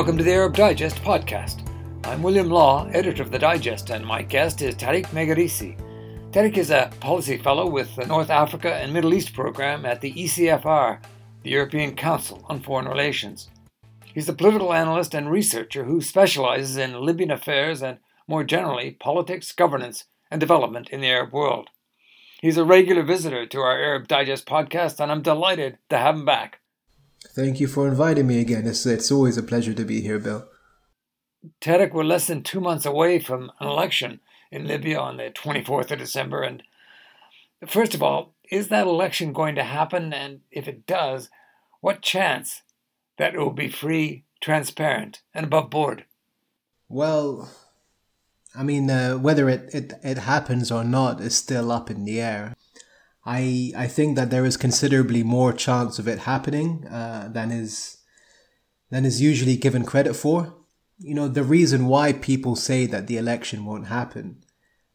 Welcome to the Arab Digest podcast. I'm William Law, editor of the Digest, and my guest is Tariq Megerisi. Tariq is a policy fellow with the North Africa and Middle East program at the ECFR, the European Council on Foreign Relations. He's a political analyst and researcher who specializes in Libyan affairs and, more generally, politics, governance, and development in the Arab world. He's a regular visitor to our Arab Digest podcast, and I'm delighted to have him back. Thank you for inviting me again. It's, it's always a pleasure to be here, Bill. Tariq, we're less than two months away from an election in Libya on the 24th of December. And first of all, is that election going to happen? And if it does, what chance that it will be free, transparent, and above board? Well, I mean, uh, whether it, it, it happens or not is still up in the air. I I think that there is considerably more chance of it happening uh, than is than is usually given credit for. You know, the reason why people say that the election won't happen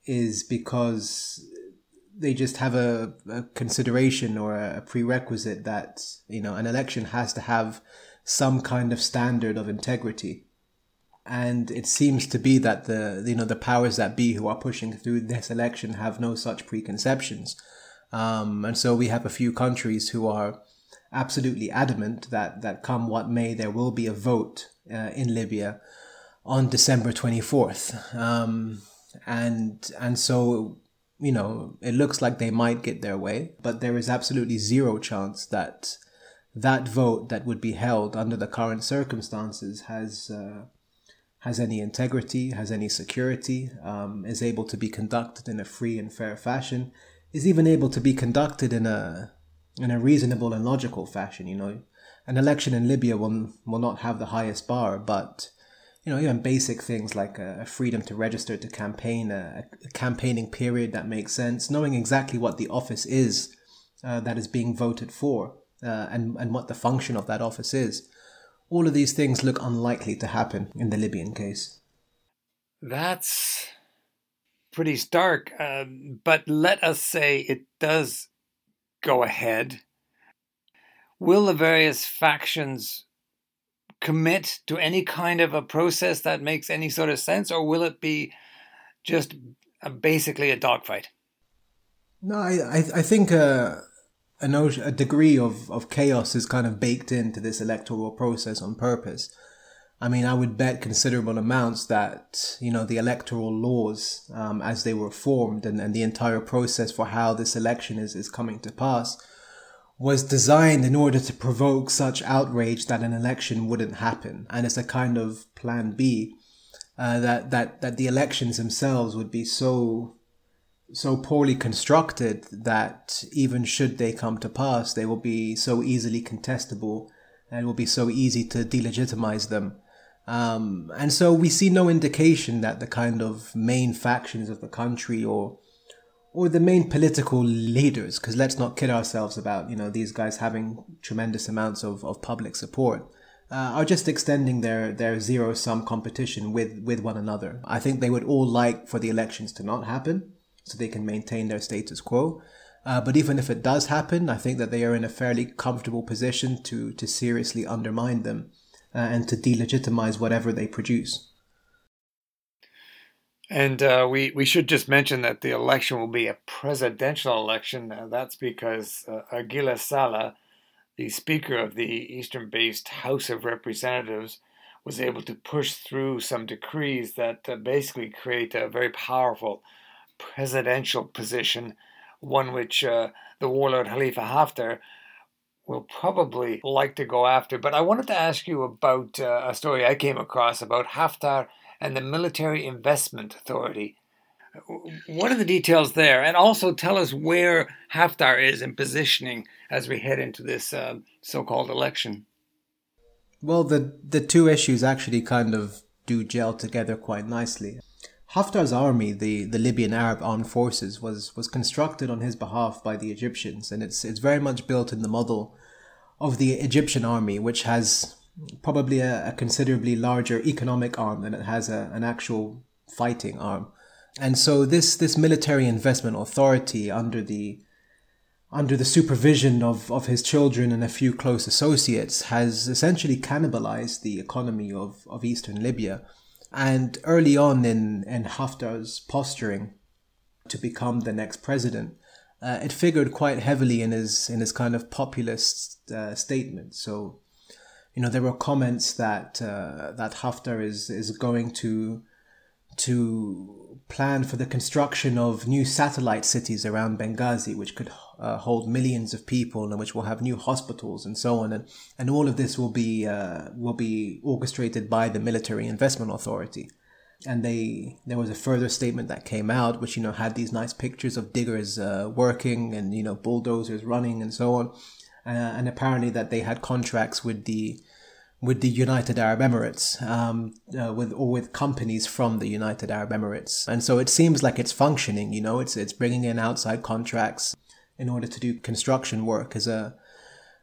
is because they just have a, a consideration or a prerequisite that you know an election has to have some kind of standard of integrity and it seems to be that the you know the powers that be who are pushing through this election have no such preconceptions um, and so we have a few countries who are absolutely adamant that, that come what may, there will be a vote uh, in Libya on December 24th. Um, and, and so, you know, it looks like they might get their way, but there is absolutely zero chance that that vote that would be held under the current circumstances has, uh, has any integrity, has any security, um, is able to be conducted in a free and fair fashion, is even able to be conducted in a in a reasonable and logical fashion. You know, an election in Libya will will not have the highest bar, but you know, even basic things like a, freedom to register to campaign, a, a, campaigning period that makes sense, knowing exactly what the office is uh, that is being voted for, uh, and and what the function of that office is. All of these things look unlikely to happen in the Libyan case. That's pretty stark. Uh, but let us say it does go ahead. Will the various factions commit to any kind of a process that makes any sort of sense, or will it be just a, basically a dogfight? No, I, I, think uh, a, notion, a degree of, of chaos is kind of baked into this electoral process on purpose. I mean, I would bet considerable amounts that, you know, the electoral laws, um, as they were formed and, and the entire process for how this election is, is coming to pass was designed in order to provoke such outrage that an election wouldn't happen. And it's a kind of plan B, uh, that, that, that the elections themselves would be so, so poorly constructed that even should they come to pass, they will be so easily contestable and it will be so easy to delegitimize them um, and so we see no indication that the kind of main factions of the country or or the main political leaders, because let's not kid ourselves about, you know, these guys having tremendous amounts of, of public support, uh, are just extending their, their zero sum competition with, with one another. I think they would all like for the elections to not happen so they can maintain their status quo. Uh, but even if it does happen, I think that they are in a fairly comfortable position to, to seriously undermine them uh, and to delegitimize whatever they produce. And uh, we, we should just mention that the election will be a presidential election. Uh, that's because uh, Aguila Saleh, the Speaker of the Eastern based House of Representatives, was able to push through some decrees that uh, basically create a very powerful presidential position, one which uh, the warlord Khalifa Haftar will probably like to go after. But I wanted to ask you about uh, a story I came across about Haftar and the Military Investment Authority. What are the details there? And also tell us where Haftar is in positioning as we head into this uh, so called election. Well, the, the two issues actually kind of do gel together quite nicely. Haftar's army, the, the Libyan Arab Armed Forces, was, was constructed on his behalf by the Egyptians, and it's, it's very much built in the model of the Egyptian army, which has probably a, a considerably larger economic arm than it has a, an actual fighting arm. And so this, this military investment authority under the under the supervision of, of his children and a few close associates, has essentially cannibalized the economy of, of eastern Libya. And early on in, in Haftar's posturing to become the next president, uh, it figured quite heavily in his in his kind of populist uh, statement. So, you know, there were comments that uh, that Haftar is is going to to plan for the construction of new satellite cities around Benghazi, which could uh, hold millions of people and which will have new hospitals and so on. And, and all of this will be, uh, will be orchestrated by the Military Investment Authority. And they, there was a further statement that came out, which, you know, had these nice pictures of diggers uh, working and, you know, bulldozers running and so on. Uh, and apparently that they had contracts with the, with the United Arab Emirates, um, uh, with or with companies from the United Arab Emirates, and so it seems like it's functioning. You know, it's it's bringing in outside contracts in order to do construction work, as a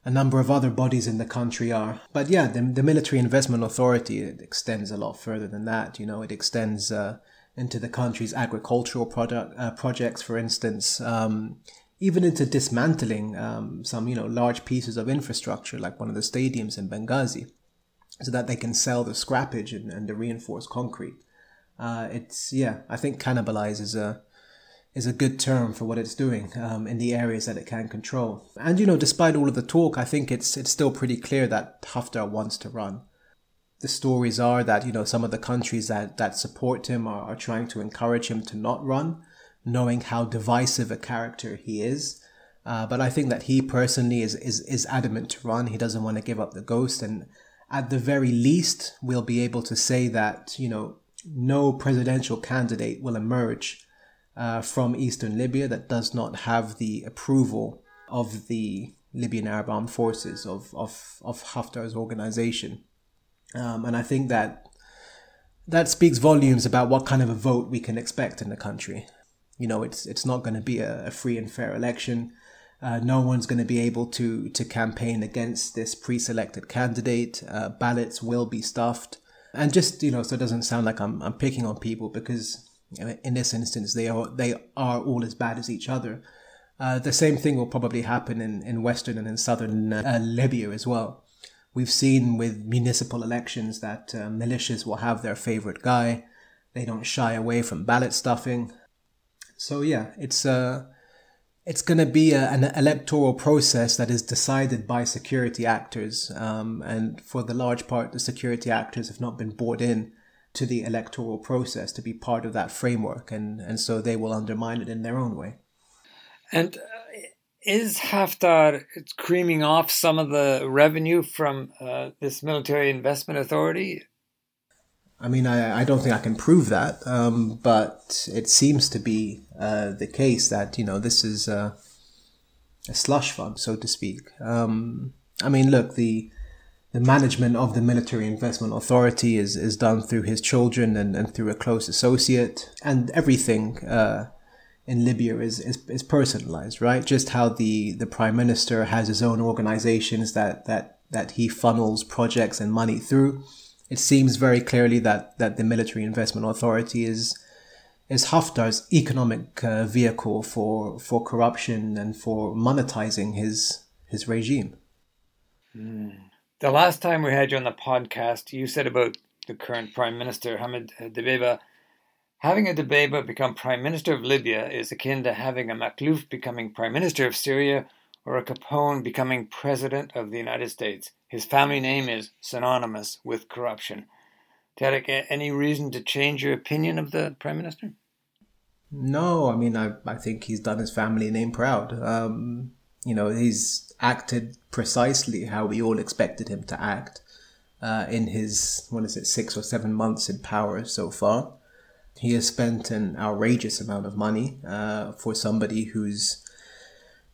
a number of other bodies in the country are. But yeah, the, the Military Investment Authority it extends a lot further than that. You know, it extends uh, into the country's agricultural product uh, projects, for instance. Um, even into dismantling um, some, you know, large pieces of infrastructure, like one of the stadiums in Benghazi so that they can sell the scrappage and, and the reinforced concrete. Uh, it's yeah, I think cannibalize is a is a good term for what it's doing um, in the areas that it can control. And you know, despite all of the talk, I think it's it's still pretty clear that Haftar wants to run. The stories are that you know some of the countries that that support him are, are trying to encourage him to not run, knowing how divisive a character he is. Uh, but I think that he personally is, is is adamant to run. He doesn't want to give up the ghost, and at the very least, we'll be able to say that, you know, no presidential candidate will emerge uh, from eastern Libya that does not have the approval of the Libyan Arab Armed Forces, of, of, of Haftar's organization. Um, and I think that that speaks volumes about what kind of a vote we can expect in the country. You know, it's, it's not going to be a, a free and fair election. Uh, no one's going to be able to to campaign against this pre-selected candidate. Uh, ballots will be stuffed, and just you know, so it doesn't sound like I'm I'm picking on people because in this instance they are they are all as bad as each other. Uh, the same thing will probably happen in, in western and in southern uh, Libya as well. We've seen with municipal elections that uh, militias will have their favorite guy. They don't shy away from ballot stuffing. So yeah, it's uh it's going to be a, an electoral process that is decided by security actors. Um, and for the large part, the security actors have not been brought in to the electoral process to be part of that framework. And, and so they will undermine it in their own way. And uh, is Haftar creaming off some of the revenue from uh, this military investment authority? I mean, I, I don't think I can prove that, um, but it seems to be uh, the case that, you know, this is a, a slush fund, so to speak. Um, I mean, look, the the management of the Military Investment Authority is, is done through his children and, and through a close associate, and everything uh, in Libya is, is, is personalized, right? Just how the, the Prime Minister has his own organizations that, that, that he funnels projects and money through it seems very clearly that, that the Military Investment Authority is is Haftar's economic uh, vehicle for for corruption and for monetizing his his regime. Mm. The last time we had you on the podcast, you said about the current Prime Minister Hamid Dbeibeh, having a Dbeibeh become Prime Minister of Libya is akin to having a Makhlouf becoming Prime Minister of Syria or a Capone becoming President of the United States. His family name is synonymous with corruption. Tariq, any reason to change your opinion of the Prime Minister? No, I mean, I, I think he's done his family name proud. Um, you know, he's acted precisely how we all expected him to act uh, in his, what is it, six or seven months in power so far. He has spent an outrageous amount of money uh, for somebody who's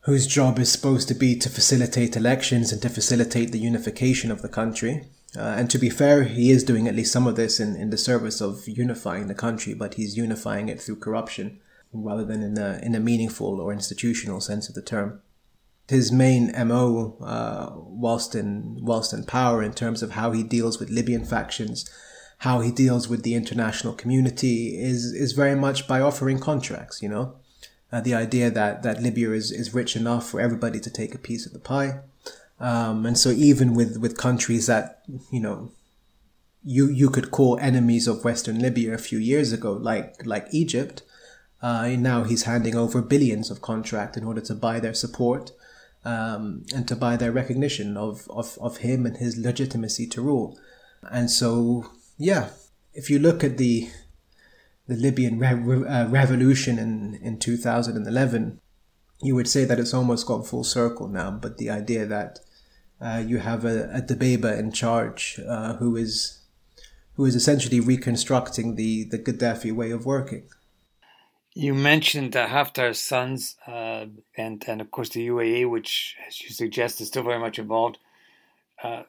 whose job is supposed to be to facilitate elections and to facilitate the unification of the country. Uh, and to be fair, he is doing at least some of this in, in the service of unifying the country, but he's unifying it through corruption rather than in a, in a meaningful or institutional sense of the term. His main MO, uh, whilst in whilst in power, in terms of how he deals with Libyan factions, how he deals with the international community, is is very much by offering contracts. You know, Uh, the idea that, that Libya is, is rich enough for everybody to take a piece of the pie. Um, and so even with, with countries that, you know, you, you could call enemies of Western Libya a few years ago, like, like Egypt, uh, now he's handing over billions of contract in order to buy their support um, and to buy their recognition of, of, of him and his legitimacy to rule. And so, yeah, if you look at the the Libyan re- uh, revolution in, in 2011, you would say that it's almost gone full circle now. But the idea that uh, you have a, a Dbeibeh in charge uh, who is who is essentially reconstructing the, the Gaddafi way of working. You mentioned uh, Haftar's sons, uh, and and of course the UAE, which, as you suggest, is still very much involved. Uh,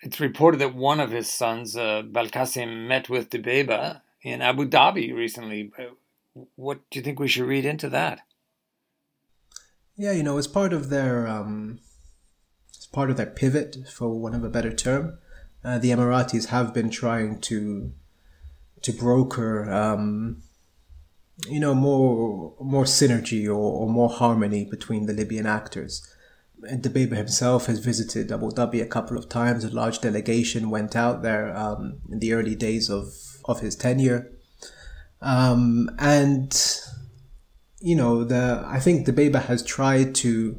it's reported that one of his sons, uh, Belkacem, met with Dbeibeh in Abu Dhabi recently. Uh, what do you think we should read into that? Yeah, you know, as part of their um, part of their pivot, for one of a better term, uh, the Emiratis have been trying to to broker, um, you know, more more synergy or, or more harmony between the Libyan actors. Dbeibeh himself has visited Abu Dhabi a couple of times. A large delegation went out there um, in the early days of, of his tenure. Um, and, you know, the I think Dbeibeh has tried to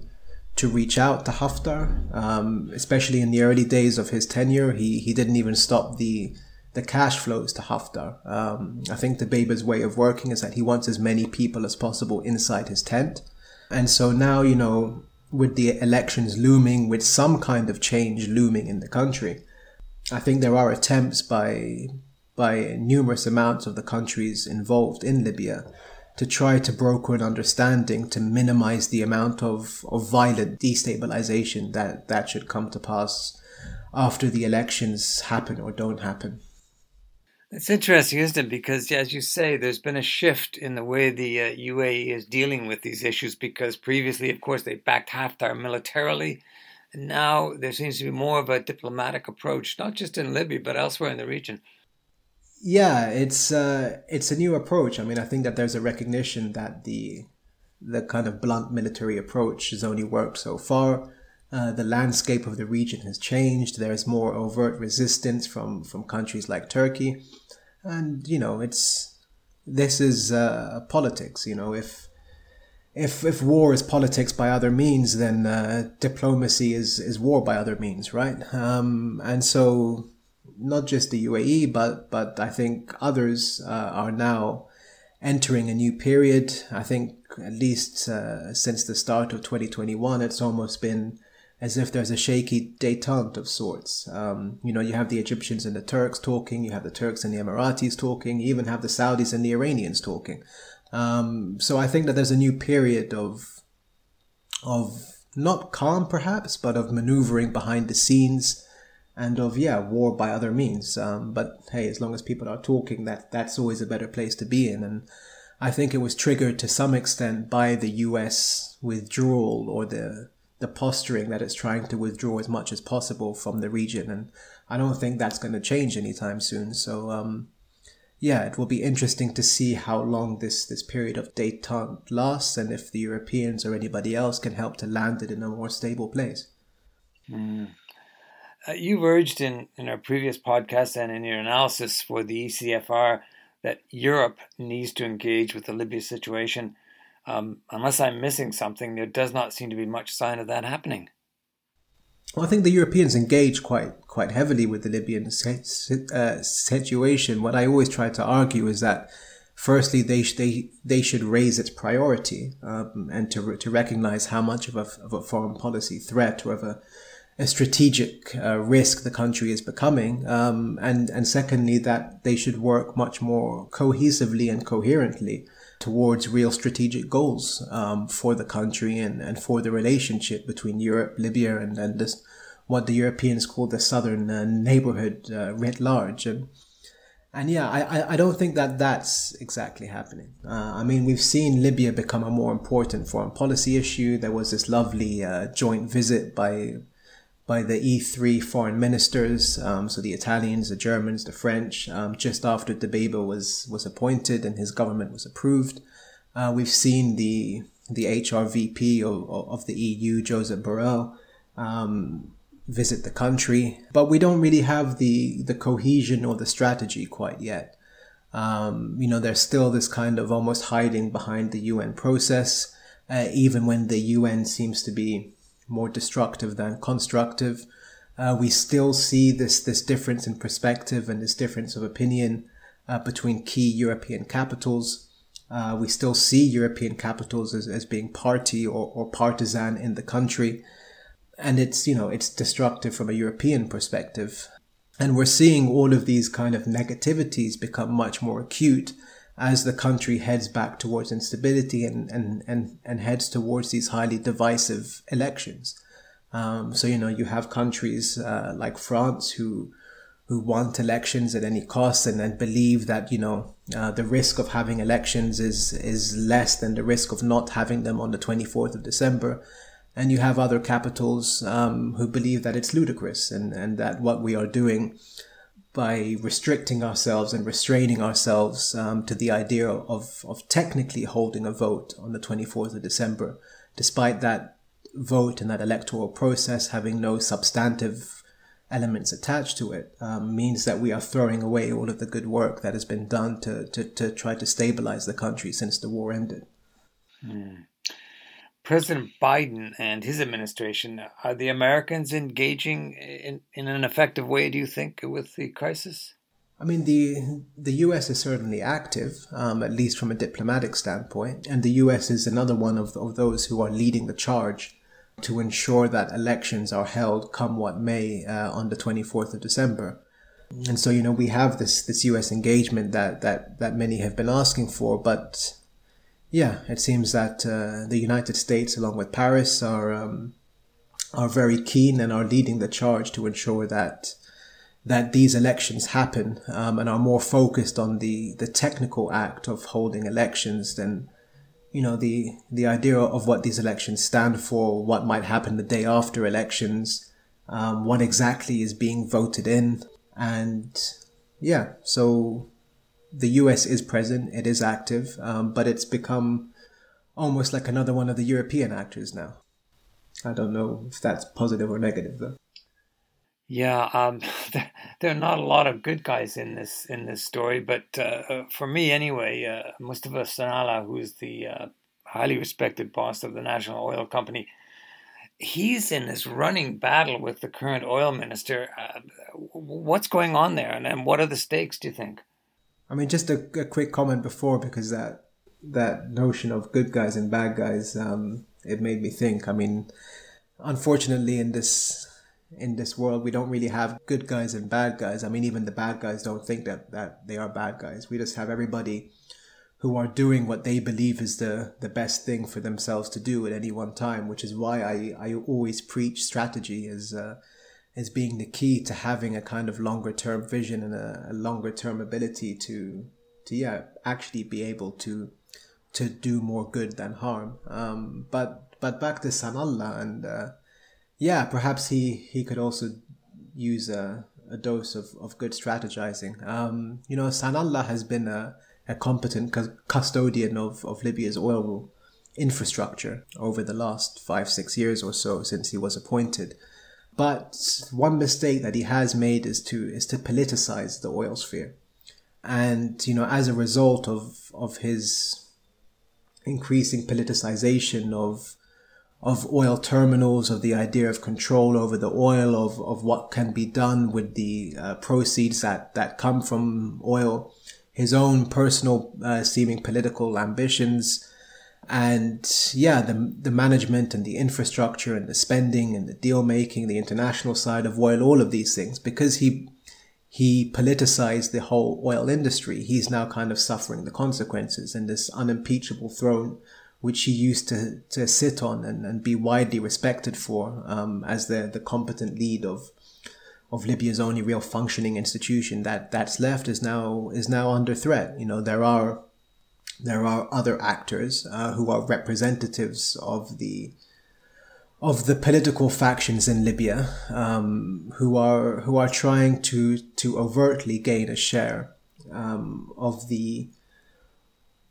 to reach out to Haftar, um, especially in the early days of his tenure. He, he didn't even stop the the cash flows to Haftar. Um, I think Dbeibeh's way of working is that he wants as many people as possible inside his tent. And so now, you know, with the elections looming, with some kind of change looming in the country, I think there are attempts by by numerous amounts of the countries involved in Libya to try to broker an understanding to minimize the amount of, of violent destabilization that, that should come to pass after the elections happen or don't happen. It's interesting, isn't it? Because, as you say, there's been a shift in the way the uh, UAE is dealing with these issues. Because previously, of course, they backed Haftar militarily. And now there seems to be more of a diplomatic approach, not just in Libya, but elsewhere in the region. Yeah, it's uh, it's a new approach. I mean, I think that there's a recognition that the the kind of blunt military approach has only worked so far. Uh, the landscape of the region has changed. There's more overt resistance from from countries like Turkey and you know it's this is uh, politics. You know if if if war is politics by other means, then uh, diplomacy is is war by other means, right? Um, and so not just the UAE, but but I think others uh, are now entering a new period. I think at least uh, since the start of 2021, it's almost been as if there's a shaky detente of sorts. Um, you know, you have the Egyptians and the Turks talking, you have the Turks and the Emiratis talking, you even have the Saudis and the Iranians talking. Um, so I think that there's a new period of of not calm perhaps, but of maneuvering behind the scenes and of yeah war by other means. Um, but hey, as long as people are talking, that that's always a better place to be in. And I think it was triggered to some extent by the U.S. withdrawal or the the posturing that it's trying to withdraw as much as possible from the region. And I don't think that's going to change anytime soon. So, um, yeah, it will be interesting to see how long this, this period of detente lasts and if the Europeans or anybody else can help to land it in a more stable place. Mm. Uh, you've urged in, in our previous podcast and in your analysis for the ECFR that Europe needs to engage with the Libya situation um, unless I'm missing something, there does not seem to be much sign of that happening. Well, I think the Europeans engage quite quite heavily with the Libyan uh, situation. What I always try to argue is that, firstly, they sh- they they should raise its priority um, and to to recognize how much of a of a foreign policy threat or of a a strategic uh, risk the country is becoming, um, and and secondly that they should work much more cohesively and coherently towards real strategic goals um, for the country and, and for the relationship between Europe, Libya, and, and this, what the Europeans call the southern uh, neighborhood uh, writ large. And, and yeah, I, I don't think that that's exactly happening. Uh, I mean, we've seen Libya become a more important foreign policy issue. There was this lovely uh, joint visit by by the E3 foreign ministers, um, so the Italians, the Germans, the French, um, just after Dbeibeh was was appointed and his government was approved. Uh, we've seen the the HRVP of, of the EU, Josep Borrell, um, visit the country, but we don't really have the the cohesion or the strategy quite yet. Um, you know, there's still this kind of almost hiding behind the UN process, uh, even when the UN seems to be more destructive than constructive. Uh, we still see this this difference in perspective and this difference of opinion uh, between key European capitals. Uh, we still see European capitals as, as being party or, or partisan in the country. And it's, you know, it's destructive from a European perspective. And we're seeing all of these kind of negativities become much more acute as the country heads back towards instability and, and, and, and heads towards these highly divisive elections. Um, so, you know, you have countries uh, like France who who want elections at any cost and, and believe that, you know, uh, the risk of having elections is, is less than the risk of not having them on the 24th of December. And you have other capitals um, who believe that it's ludicrous and, and that what we are doing by restricting ourselves and restraining ourselves um, to the idea of, of technically holding a vote on the 24th of December, despite that vote and that electoral process having no substantive elements attached to it, um, means that we are throwing away all of the good work that has been done to, to, to try to stabilize the country since the war ended. Hmm. President Biden and his administration, are the Americans engaging in, in an effective way, do you think, with the crisis? I mean, the the U.S. is certainly active, um, at least from a diplomatic standpoint, and the U.S. is another one of, of those who are leading the charge to ensure that elections are held, come what may, uh, on the 24th of December. And so, you know, we have this this U.S. engagement that that that many have been asking for, but yeah, it seems that uh, the United States, along with Paris, are um, are very keen and are leading the charge to ensure that that these elections happen um, and are more focused on the the technical act of holding elections than you know the the idea of what these elections stand for, what might happen the day after elections, um, what exactly is being voted in, and yeah, so the US is present, it is active, um, but it's become almost like another one of the European actors now. I don't know if that's positive or negative though. Yeah, um, there, are not a lot of good guys in this in this story, but uh, uh for me anyway, uh, Mustafa Sanalla, who's the uh, highly respected boss of the National Oil Company, he's in this running battle with the current oil minister. Uh, what's going on there, and, and what are the stakes? Do you think? I mean, just a, a, quick comment before because that that notion of good guys and bad guys, um, it made me think. I mean, unfortunately, in this in this world, we don't really have good guys and bad guys. I mean, even the bad guys don't think that that they are bad guys. We just have everybody who are doing what they believe is the the best thing for themselves to do at any one time, which is why I I always preach strategy as. Uh, as being the key to having a kind of longer term vision and a, a longer term ability to to yeah actually be able to to do more good than harm. Um, but but back to Sanalla and uh, yeah, perhaps he he could also use a, a dose of, of good strategizing. Um, you know, Sanalla has been a, a competent cu- custodian of, of Libya's oil infrastructure over the last five six years or so since he was appointed. But one mistake that he has made is to is to politicize the oil sphere, and you know as a result of of his increasing politicization of of oil terminals, of the idea of control over the oil, of, of what can be done with the uh, proceeds that, that come from oil, his own personal uh, seeming political ambitions, and yeah, the, the management and the infrastructure and the spending and the deal making, the international side of oil, all of these things, because he he politicized the whole oil industry, he's now kind of suffering the consequences and this unimpeachable throne which he used to, to sit on and, and be widely respected for um, as the, the competent lead of of Libya's only real functioning institution that that's left is now is now under threat. You know, there are there are other actors uh, who are representatives of the of the political factions in Libya um, who are who are trying to to overtly gain a share um, of the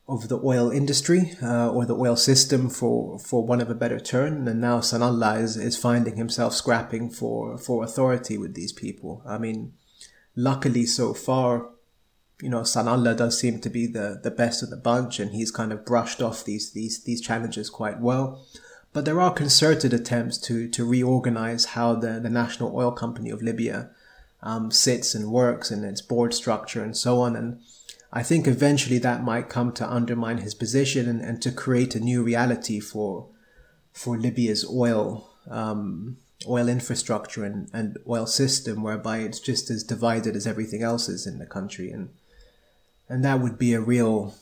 of the oil industry uh, or the oil system for, for one of a better turn And now Sanalla is, is finding himself scrapping for, for authority with these people. I mean, luckily so far, you know, Sanalla does seem to be the, the best of the bunch and he's kind of brushed off these, these, these challenges quite well. But there are concerted attempts to, to reorganize how the, the National Oil Company of Libya um, sits and works and its board structure and so on. And I think eventually that might come to undermine his position and, and to create a new reality for for Libya's oil um, oil infrastructure and, and oil system, whereby it's just as divided as everything else is in the country, and and that would be a real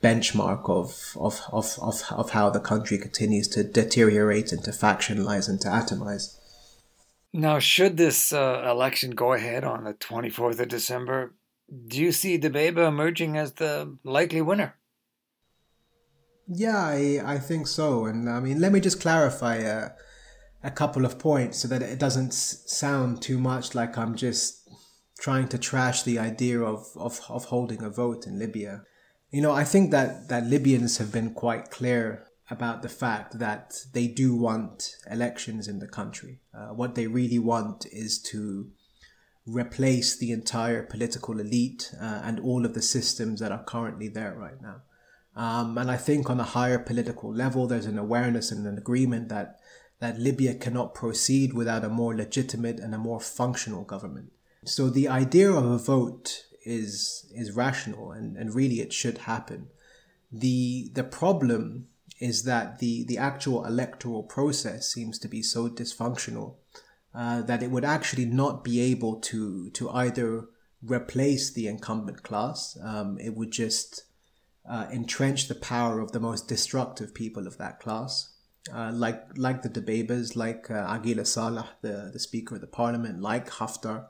benchmark of of, of, of, of how the country continues to deteriorate and to factionalize and to atomize. Now, should this uh, election go ahead on the 24th of December, do you see Dbeibeh emerging as the likely winner? Yeah, I, I think so. And I mean, let me just clarify a, a couple of points so that it doesn't sound too much like I'm just trying to trash the idea of, of, of holding a vote in Libya. You know, I think that, that Libyans have been quite clear about the fact that they do want elections in the country. Uh, what they really want is to replace the entire political elite uh, and all of the systems that are currently there right now. Um, and I think on a higher political level, there's an awareness and an agreement that that Libya cannot proceed without a more legitimate and a more functional government. So the idea of a vote is is rational and, and really it should happen. The the problem is that the, the actual electoral process seems to be so dysfunctional uh, that it would actually not be able to to either replace the incumbent class. Um, it would just uh, entrench the power of the most destructive people of that class, uh, like like the Dbeibehs, like uh, Aguila Saleh, the, the Speaker of the Parliament, like Haftar.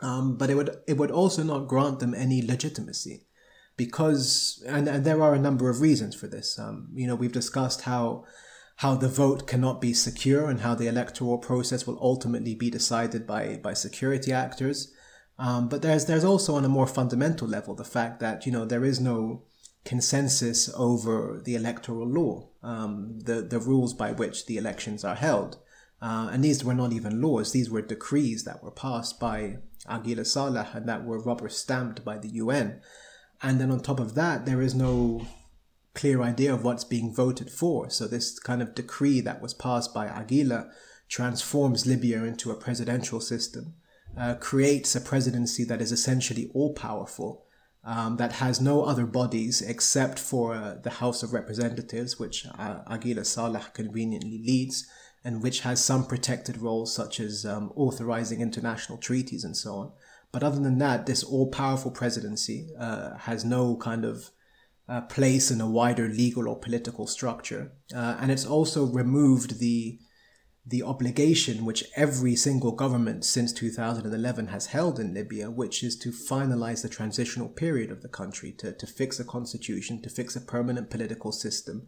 Um, but it would it would also not grant them any legitimacy because and, and there are a number of reasons for this. Um, you know, we've discussed how how the vote cannot be secure and how the electoral process will ultimately be decided by, by security actors. Um, but there's there's also on a more fundamental level the fact that you know there is no consensus over the electoral law, um, the the rules by which the elections are held, uh, and these were not even laws; these were decrees that were passed by Aguila Saleh and that were rubber stamped by the UN. And then on top of that, there is no clear idea of what's being voted for. So this kind of decree that was passed by Aguila transforms Libya into a presidential system, uh, creates a presidency that is essentially all powerful, um, that has no other bodies except for uh, the House of Representatives, which uh, Aguila Saleh conveniently leads, and which has some protected roles such as um, authorizing international treaties and so on. But other than that, this all powerful presidency uh, has no kind of uh, place in a wider legal or political structure. Uh, and it's also removed the the obligation which every single government since 2011 has held in Libya, which is to finalize the transitional period of the country, to, to fix a constitution, to fix a permanent political system,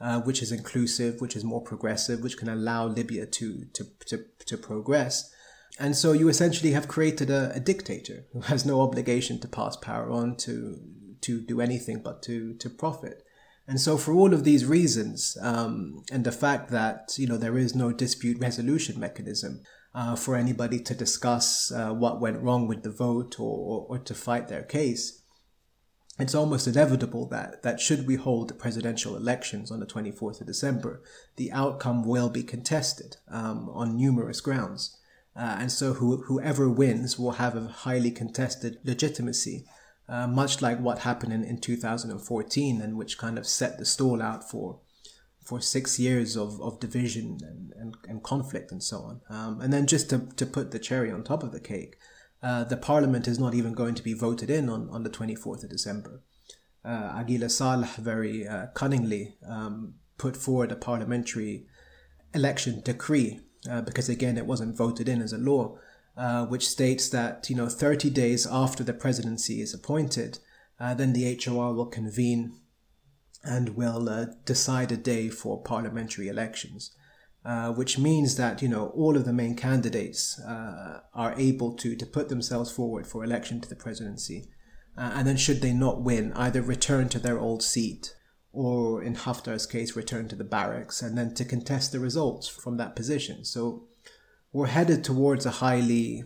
uh, which is inclusive, which is more progressive, which can allow Libya to, to, to, to progress. And so you essentially have created a, a dictator who has no obligation to pass power on to to do anything but to to profit. And so, for all of these reasons, um, and the fact that you know there is no dispute resolution mechanism uh, for anybody to discuss uh, what went wrong with the vote or, or, or, to fight their case, it's almost inevitable that that should we hold presidential elections on the 24th of December, the outcome will be contested um, on numerous grounds. Uh, and so, who, whoever wins will have a highly contested legitimacy uh, much like what happened in, in 2014 and which kind of set the stall out for for six years of, of division and, and, and conflict and so on. Um, and then just to, to put the cherry on top of the cake, uh, the parliament is not even going to be voted in on, on the 24th of December. Uh, Aguila Saleh very uh, cunningly um, put forward a parliamentary election decree uh, because, again, it wasn't voted in as a law uh, which states that you know 30 days after the presidency is appointed, uh, then the HOR will convene and will decide a day for parliamentary elections. Uh, which means that you know all of the main candidates uh, are able to to put themselves forward for election to the presidency uh, and then should they not win, either return to their old seat or, in Haftar's case, return to the barracks, and then to contest the results from that position. So we're headed towards a highly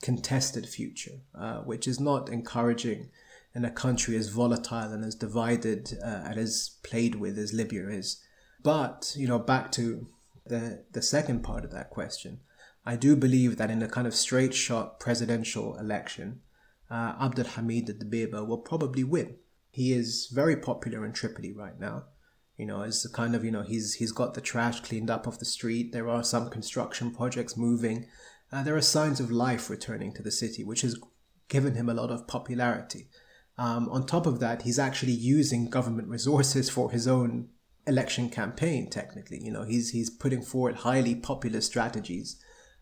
contested future, uh, which is not encouraging in a country as volatile and as divided uh, and as played with as Libya is. But, you know, back to the, the second part of that question, I do believe that in a kind of straight shot presidential election, uh, Abdul Hamid Dbeiba will probably win. He is very popular in Tripoli right now. You know, as a kind of, you know, he's he's got the trash cleaned up off the street. There are some construction projects moving. Uh, there are signs of life returning to the city, which has given him a lot of popularity. Um, on top of that, he's actually using government resources for his own election campaign. Technically, you know, he's he's putting forward highly popular strategies,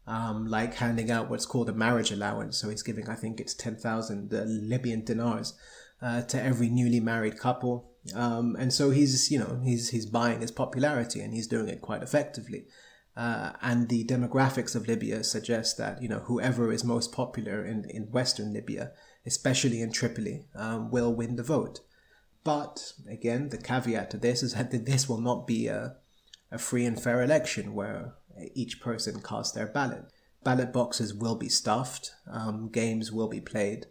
um, like handing out what's called a marriage allowance. So he's giving, I think it's ten thousand uh, Libyan dinars uh, to every newly married couple. Um, and so he's, you know, he's he's buying his popularity, and he's doing it quite effectively. Uh, and the demographics of Libya suggest that you know whoever is most popular in, in Western Libya, especially in Tripoli, um, will win the vote. But again, the caveat to this is that this will not be a, a free and fair election where each person casts their ballot. Ballot boxes will be stuffed, um, games will be played,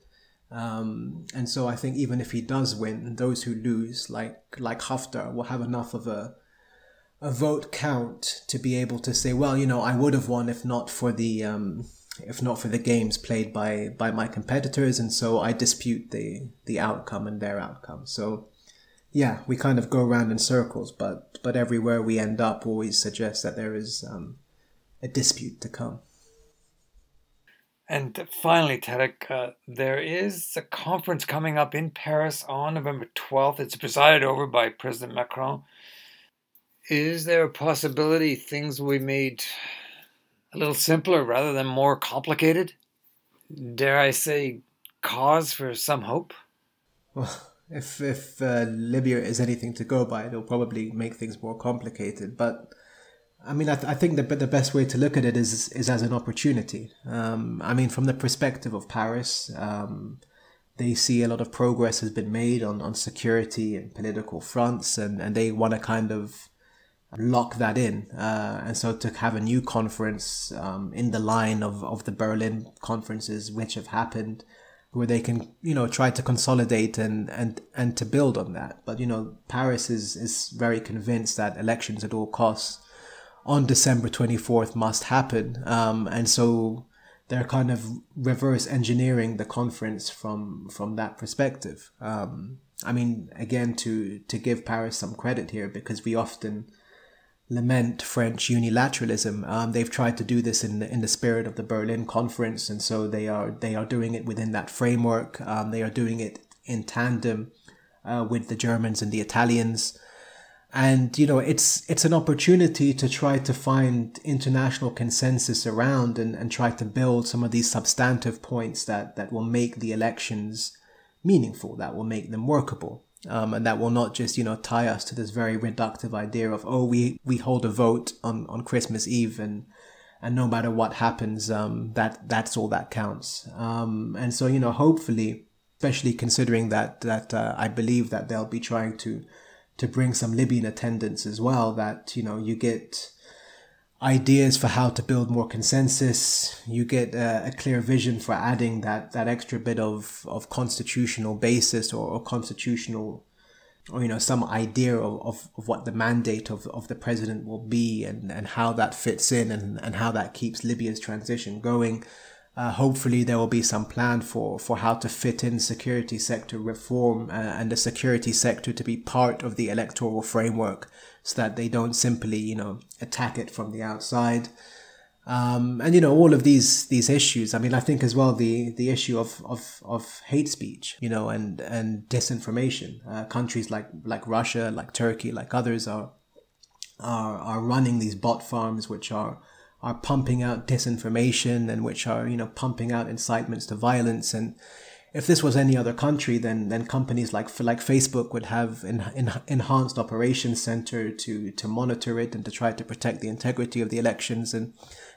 um, and so I think even if he does win, those who lose, like like Haftar, will have enough of a a vote count to be able to say, well, you know, I would have won if not for the um, if not for the games played by by my competitors, and so I dispute the the outcome and their outcome. So yeah, we kind of go around in circles, but but everywhere we end up always suggests that there is um, a dispute to come. And finally, Tariq, uh, there is a conference coming up in Paris on November 12th. It's presided over by President Macron. Is there a possibility things will be made a little simpler rather than more complicated? Dare I say, cause for some hope? Well, if if uh, Libya is anything to go by, it'll probably make things more complicated. But I mean, I, th- I think the the best way to look at it is is as an opportunity. Um, I mean, from the perspective of Paris, um, they see a lot of progress has been made on, on security and political fronts, and, and they want to kind of lock that in. Uh, and so to have a new conference um, in the line of, of the Berlin conferences which have happened, where they can, you know, try to consolidate and, and, and to build on that. But, you know, Paris is, is very convinced that elections at all costs on December 24th must happen. Um, and so they're kind of reverse engineering the conference from, from that perspective. Um, I mean, again, to, to give Paris some credit here, because we often, lament French unilateralism. Um, they've tried to do this in the, in the spirit of the Berlin Conference, and so they are they are doing it within that framework. Um, they are doing it in tandem uh, with the Germans and the Italians, and you know it's it's an opportunity to try to find international consensus around and, and try to build some of these substantive points that that will make the elections meaningful, that will make them workable um, and that will not just you know tie us to this very reductive idea of oh we we hold a vote on on Christmas Eve and and no matter what happens um, that that's all that counts. Um, and so you know hopefully especially considering that that uh, I believe that they'll be trying to to bring some Libyan attendance as well that you know you get ideas for how to build more consensus. You get a, a, clear vision for adding that, that extra bit of, of constitutional basis or, or constitutional, or, you know, some idea of, of, of, what the mandate of, of the president will be and, and how that fits in and, and how that keeps Libya's transition going. Uh, hopefully there will be some plan for, for how to fit in security sector reform uh, and the security sector to be part of the electoral framework so that they don't simply, you know, attack it from the outside. Um, and you know all of these these issues. I mean, I think as well the the issue of of, of hate speech, you know, and and disinformation. Uh, countries like like Russia, like Turkey, like others are are are running these bot farms, which are are pumping out disinformation and which are you know pumping out incitements to violence and if this was any other country, then then companies like like Facebook would have an, an enhanced operations center to to monitor it and to try to protect the integrity of the elections. And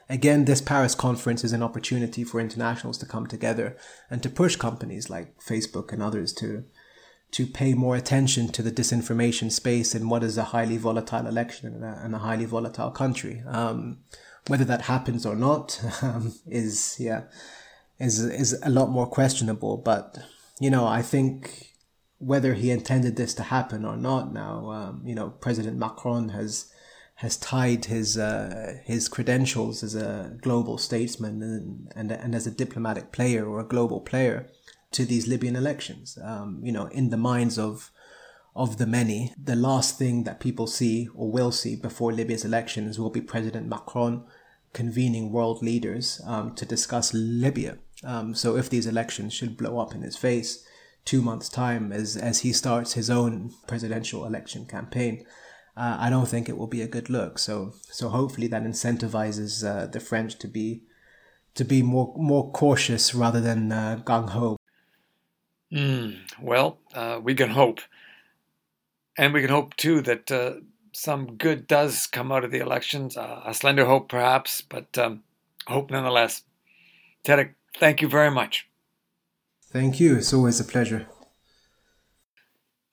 again, this Paris conference is an opportunity for internationals to come together and to push companies like Facebook and others to to pay more attention to the disinformation space in what is a highly volatile election in a, in a highly volatile country. Um, whether that happens or not um, is yeah is is a lot more questionable. But you know, I think whether he intended this to happen or not, now um, you know, President Macron has has tied his uh, his credentials as a global statesman and, and and as a diplomatic player or a global player to these Libyan elections. Um, you know, in the minds of of the many, the last thing that people see or will see before Libya's elections will be President Macron convening world leaders um, to discuss Libya. Um, so if these elections should blow up in his face two months' time as, as he starts his own presidential election campaign, uh, I don't think it will be a good look. So so hopefully that incentivizes uh, the French to be to be more more cautious rather than uh, gung ho. Mm, well, uh, we can hope, and we can hope too that uh, some good does come out of the elections. Uh, a slender hope, perhaps, but um, hope nonetheless. Tariq, Thank you very much. Thank you. It's always a pleasure.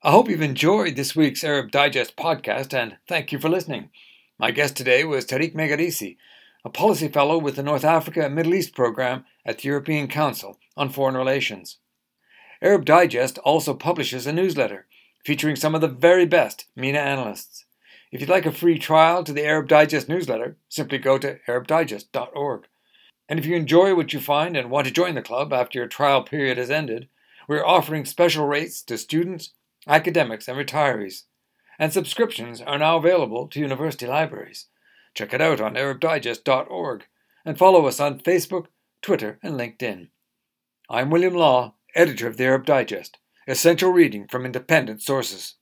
I hope you've enjoyed this week's Arab Digest podcast and thank you for listening. My guest today was Tariq Megerisi, a policy fellow with the North Africa and Middle East program at the European Council on Foreign Relations. Arab Digest also publishes a newsletter featuring some of the very best MENA analysts. If you'd like a free trial to the Arab Digest newsletter, simply go to arabdigest.org. And if you enjoy what you find and want to join the club after your trial period has ended, we're offering special rates to students, academics, and retirees. And subscriptions are now available to university libraries. Check it out on ArabDigest.org and follow us on Facebook, Twitter, and LinkedIn. I'm William Law, editor of the Arab Digest, essential reading from independent sources.